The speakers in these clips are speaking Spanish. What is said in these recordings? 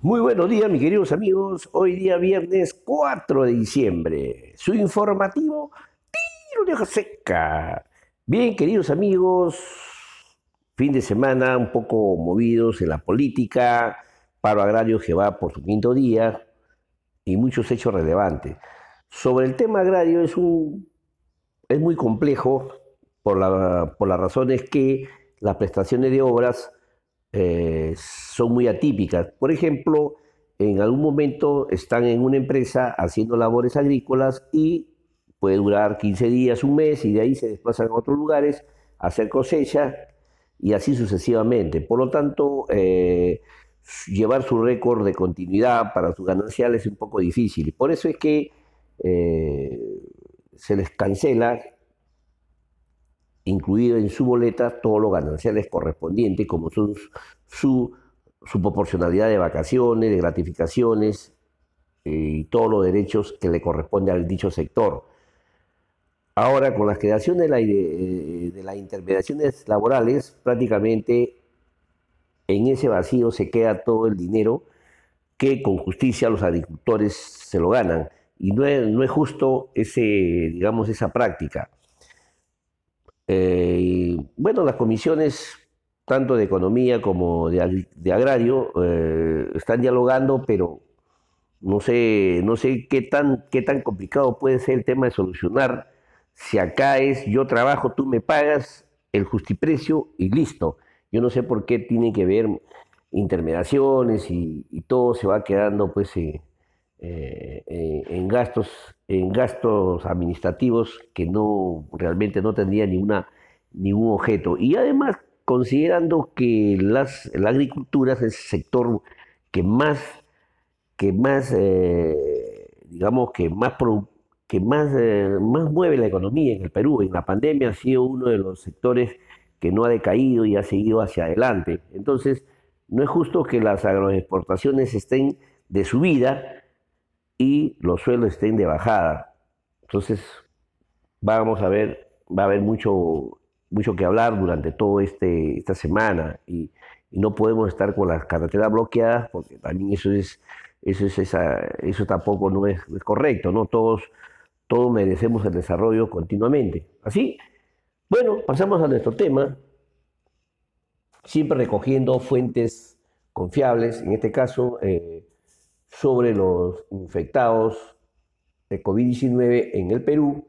Muy buenos días, mis queridos amigos. Hoy día viernes 4 de diciembre. Su informativo, tiro de hoja seca. Bien, queridos amigos, fin de semana un poco movidos en la política, paro agrario que va por su quinto día y muchos hechos relevantes. Sobre el tema agrario es, un, es muy complejo por, la, por las razones que las prestaciones de obras eh, son muy atípicas. Por ejemplo, en algún momento están en una empresa haciendo labores agrícolas y puede durar 15 días, un mes, y de ahí se desplazan a otros lugares a hacer cosecha y así sucesivamente. Por lo tanto, eh, llevar su récord de continuidad para sus gananciales es un poco difícil. Por eso es que eh, se les cancela incluido en su boleta todos los gananciales correspondientes, como son su, proporcionalidad de vacaciones, de gratificaciones eh, y todos los derechos que le corresponde al dicho sector. Ahora, con la creación de, eh, de las intermediaciones laborales, prácticamente en ese vacío se queda todo el dinero que con justicia los agricultores se lo ganan. Y no es, no es justo ese, digamos, esa práctica. Eh, bueno, las comisiones, tanto de economía como de, agrario, eh, están dialogando, pero no sé, no sé qué tan, qué tan complicado puede ser el tema de solucionar. Si acá es yo trabajo, tú me pagas el justiprecio y listo. Yo no sé por qué tiene que ver intermediaciones y, todo se va quedando pues eh, en gastos en gastos administrativos que no realmente no tendrían ninguna, ningún objeto. Y además, considerando que las, la agricultura es el sector que más, que más eh, digamos, que más, que más, eh, más mueve la economía en el Perú. En la pandemia ha sido uno de los sectores que no ha decaído y ha seguido hacia adelante. Entonces, no es justo que las agroexportaciones estén de subida y los sueldos estén de bajada. Entonces, vamos a ver, va a haber mucho, mucho que hablar durante toda este, esta semana y, no podemos estar con las carreteras bloqueadas porque también eso es, eso es esa, eso tampoco no es, correcto, ¿no? Todos, todos merecemos el desarrollo continuamente. Así, bueno, pasamos a nuestro tema, siempre recogiendo fuentes confiables, en este caso, eh, sobre los infectados de COVID-19 en el Perú,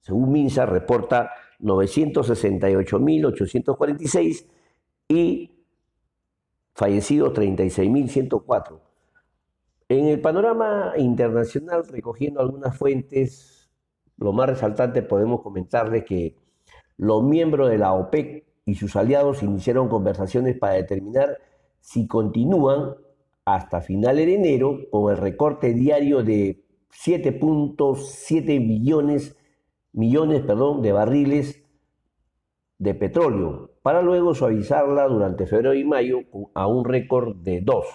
según MINSA, reporta 968.846 y fallecidos 36.104. En el panorama internacional, recogiendo algunas fuentes, lo más resaltante podemos comentarle que los miembros de la OPEC y sus aliados iniciaron conversaciones para determinar si continúan hasta finales de enero con el recorte diario de 7.7 millones, millones perdón, de barriles de petróleo, para luego suavizarla durante febrero y mayo a un récord de 2.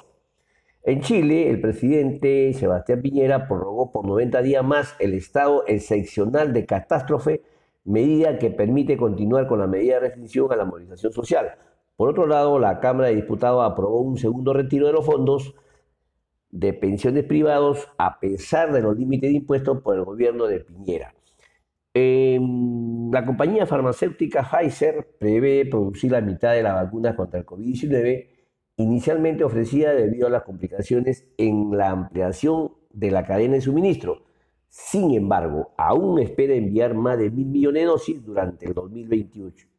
En Chile, el presidente Sebastián Piñera prorrogó por 90 días más el estado excepcional de catástrofe, medida que permite continuar con la medida de restricción a la movilización social. Por otro lado, la Cámara de Diputados aprobó un segundo retiro de los fondos de pensiones privados a pesar de los límites de impuestos por el gobierno de Piñera. Em, la compañía farmacéutica Pfizer prevé producir la mitad de las vacunas contra el COVID-19 inicialmente ofrecida debido a las complicaciones en la ampliación de la cadena de suministro. Sin embargo, aún espera enviar más de mil millones de dosis durante el 2028.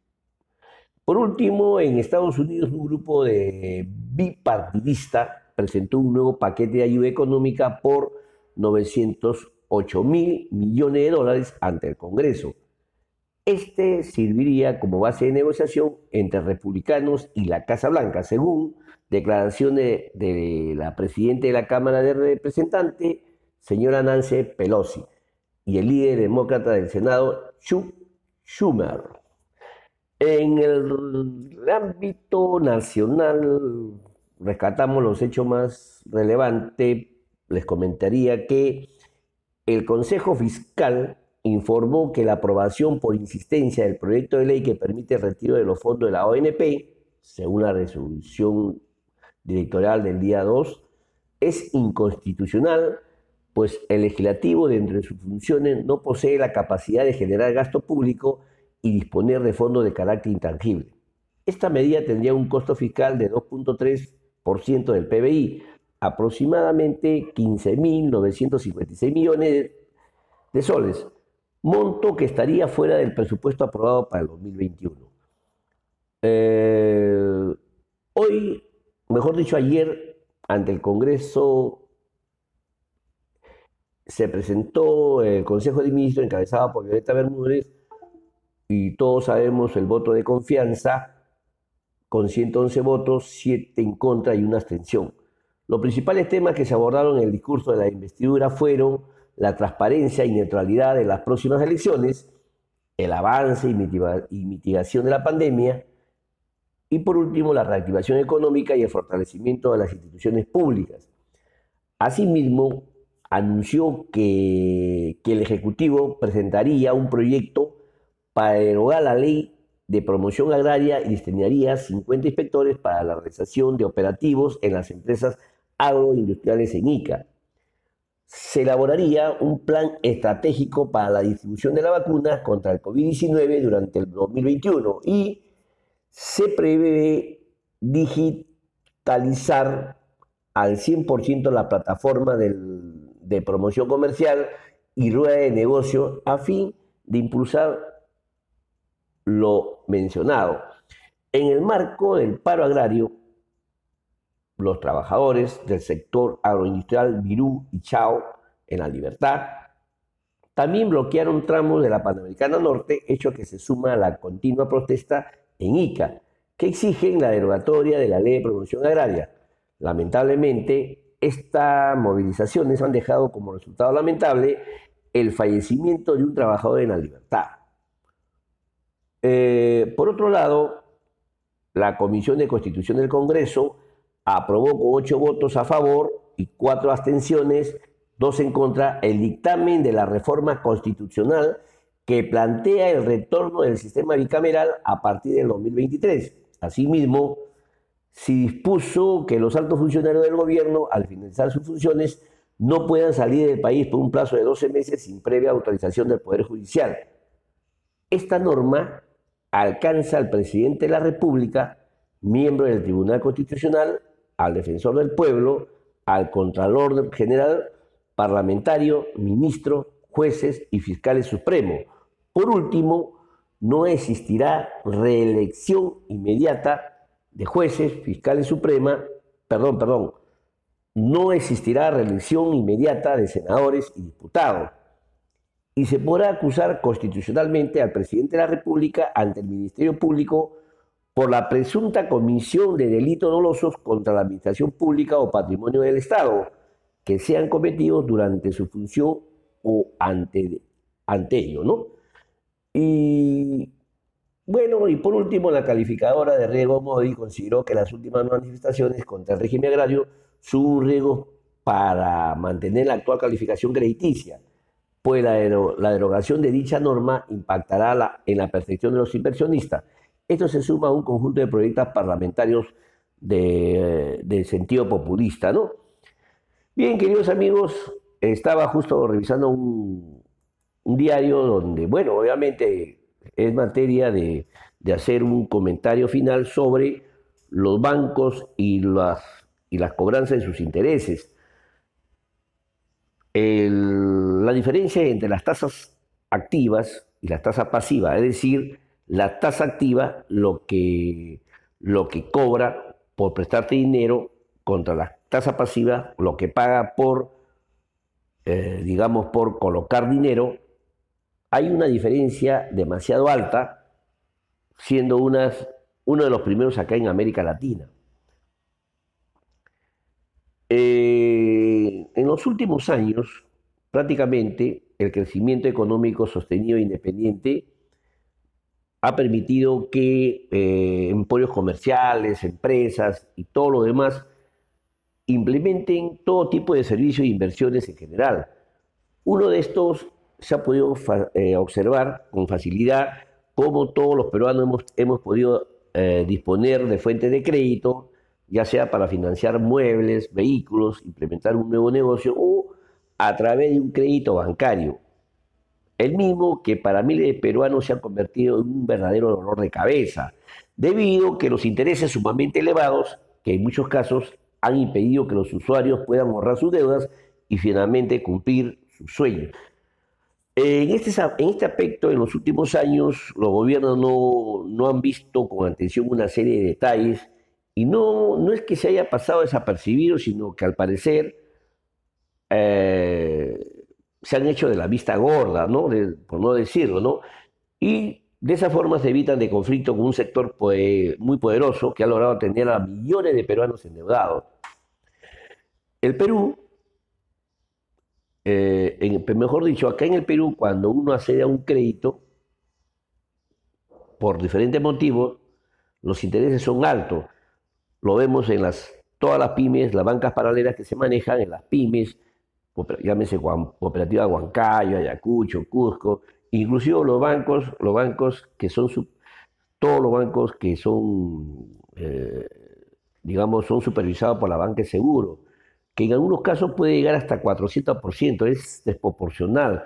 Por último, en Estados Unidos un grupo de bipartidista presentó un nuevo paquete de ayuda económica por 908 mil millones de dólares ante el Congreso. Este serviría como base de negociación entre republicanos y la Casa Blanca, según declaraciones de la presidenta de la Cámara de Representantes, señora Nancy Pelosi, y el líder demócrata del Senado, Chuck Schumer. En el ámbito nacional, rescatamos los hechos más relevantes. Les comentaría que el Consejo Fiscal informó que la aprobación por insistencia del proyecto de ley que permite el retiro de los fondos de la ONP, según la resolución directorial del día 2 es inconstitucional, pues el legislativo, dentro de sus funciones, no posee la capacidad de generar gasto público y disponer de fondos de carácter intangible. Esta medida tendría un costo fiscal de 2.3% del PBI, aproximadamente 15.956 millones de soles, monto que estaría fuera del presupuesto aprobado para el 2021. Eh, hoy, mejor dicho, ayer, ante el Congreso, se presentó el Consejo de Ministros encabezado por Violeta Bermúdez y todos sabemos el voto de confianza con 111 votos, 7 en contra y una abstención. Los principales temas que se abordaron en el discurso de la investidura fueron la transparencia y neutralidad de las próximas elecciones, el avance y mitigación de la pandemia, y por último la reactivación económica y el fortalecimiento de las instituciones públicas. Asimismo, anunció que, que el Ejecutivo presentaría un proyecto para derogar la ley de promoción agraria y destinaría 50 inspectores para la realización de operativos en las empresas agroindustriales en ICA. Se elaboraría un plan estratégico para la distribución de la vacuna contra el COVID-19 durante el 2021 y se prevé digitalizar al 100% la plataforma de promoción comercial y rueda de negocio a fin de impulsar lo mencionado. En el marco del paro agrario, los trabajadores del sector agroindustrial Virú y Chao en la Libertad. También bloquearon tramos de la Panamericana Norte, hecho que se suma a la continua protesta en Ica, que exigen la derogatoria de la ley de promoción agraria. Lamentablemente, estas movilizaciones han dejado como resultado lamentable el fallecimiento de un trabajador en la libertad. Eh, por otro lado, la Comisión de Constitución del Congreso aprobó con ocho votos a favor y cuatro abstenciones, dos en contra, el dictamen de la reforma constitucional que plantea el retorno del sistema bicameral a partir del 2023. Asimismo, se dispuso que los altos funcionarios del gobierno, al finalizar sus funciones, no puedan salir del país por un plazo de 12 meses sin previa autorización del Poder Judicial. Esta norma alcanza al presidente de la República, miembro del Tribunal Constitucional, al defensor del pueblo, al contralor general, parlamentario, ministro, jueces y fiscales supremos. Por último, no existirá reelección inmediata de jueces, fiscales suprema, perdón, perdón, no existirá reelección inmediata de senadores y diputados. Y se podrá acusar constitucionalmente al presidente de la República ante el Ministerio Público por la presunta comisión de delitos dolosos contra la administración pública o patrimonio del Estado que sean cometidos durante su función o ante, ello, ¿no? Y bueno, y por último, la calificadora de riesgo Modi consideró que las últimas manifestaciones contra el régimen agrario son un riesgo para mantener la actual calificación crediticia, pues la, derogación de dicha norma impactará en la percepción de los inversionistas esto se suma a un conjunto de proyectos parlamentarios de, sentido populista, ¿no? Bien, queridos amigos, estaba justo revisando un, diario donde, bueno, obviamente es materia de, hacer un comentario final sobre los bancos y las, y las cobranzas de sus intereses. La diferencia entre las tasas activas y las tasas pasivas, es decir, la tasa activa lo que, lo que cobra por prestarte dinero contra la tasa pasiva, lo que paga por, eh, digamos, por colocar dinero, hay una diferencia demasiado alta, siendo unas, uno de los primeros acá en América Latina. Eh, en los últimos años, prácticamente el crecimiento económico sostenido e independiente ha permitido que eh, emporios comerciales, empresas y todo lo demás implementen todo tipo de servicios e inversiones en general. Uno de estos se ha podido eh, observar con facilidad cómo todos los peruanos hemos, podido eh, disponer de fuentes de crédito ya sea para financiar muebles, vehículos, implementar un nuevo negocio o a través de un crédito bancario. El mismo que para miles de peruanos se ha convertido en un verdadero dolor de cabeza, debido a que los intereses sumamente elevados, que en muchos casos han impedido que los usuarios puedan ahorrar sus deudas y finalmente cumplir sus sueños. En este, en este aspecto, en los últimos años, los gobiernos no, no han visto con atención una serie de detalles y no, no es que se haya pasado desapercibido, sino que al parecer eh, se han hecho de la vista gorda, ¿no? por no decirlo, ¿no? Y de esa forma se evitan de conflicto con un sector muy poderoso que ha logrado tener a millones de peruanos endeudados. El Perú, eh, mejor dicho, acá en el Perú, cuando uno accede a un crédito, por diferentes motivos, los intereses son altos. Lo vemos en las, todas las pymes, las bancas paralelas que se manejan en las pymes, llámese Cooperativa Huancayo, Ayacucho, Cusco, inclusive los bancos, los bancos que son, todos los bancos que son, eh, digamos, son supervisados por la banca de seguro, que en algunos casos puede llegar hasta 400%, es desproporcional.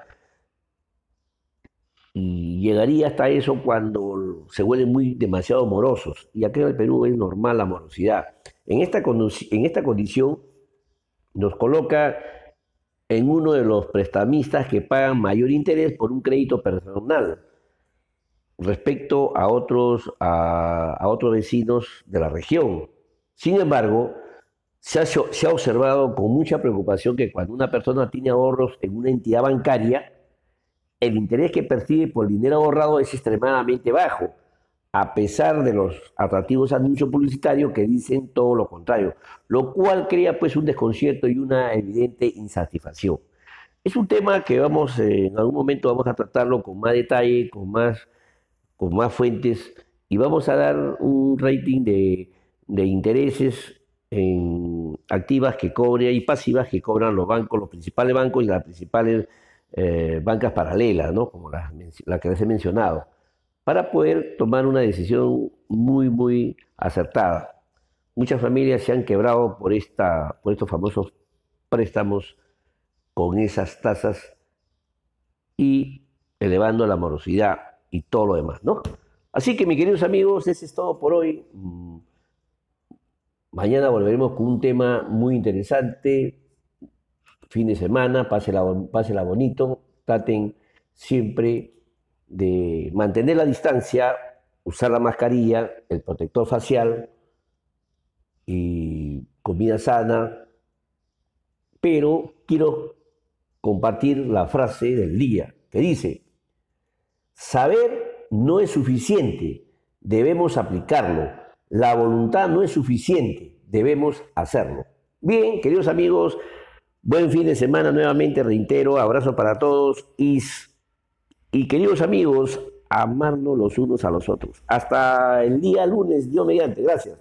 Y llegaría hasta eso cuando se vuelven muy demasiado morosos. Y aquí en el Perú es normal la morosidad. En esta, condición nos coloca en uno de los prestamistas que pagan mayor interés por un crédito personal respecto a otros, a, otros vecinos de la región. Sin embargo, se ha, observado con mucha preocupación que cuando una persona tiene ahorros en una entidad bancaria, el interés que percibe por el dinero ahorrado es extremadamente bajo a pesar de los atractivos anuncios publicitarios que dicen todo lo contrario, lo cual crea pues un desconcierto y una evidente insatisfacción. Es un tema que vamos, eh, en algún momento vamos a tratarlo con más detalle, con más, con más fuentes y vamos a dar un rating de, intereses en activas que cobran y pasivas que cobran los bancos, los principales bancos y las principales eh, bancas paralelas, ¿no? como la, la que les he mencionado para poder tomar una decisión muy, muy acertada. Muchas familias se han quebrado por, esta, por estos famosos préstamos con esas tasas y elevando la morosidad y todo lo demás, ¿no? Así que, mis queridos amigos, ese es todo por hoy. Mm, mañana volveremos con un tema muy interesante. Fin de semana, pásela, pásela bonito. Traten siempre de mantener la distancia, usar la mascarilla, el protector facial y comida sana, pero quiero compartir la frase del día que dice, saber no es suficiente, debemos aplicarlo, la voluntad no es suficiente, debemos hacerlo. Bien, queridos amigos, buen fin de semana nuevamente, reitero, abrazo para todos y y queridos amigos, amarnos los unos a los otros. Hasta el día lunes, Dios mediante. Gracias.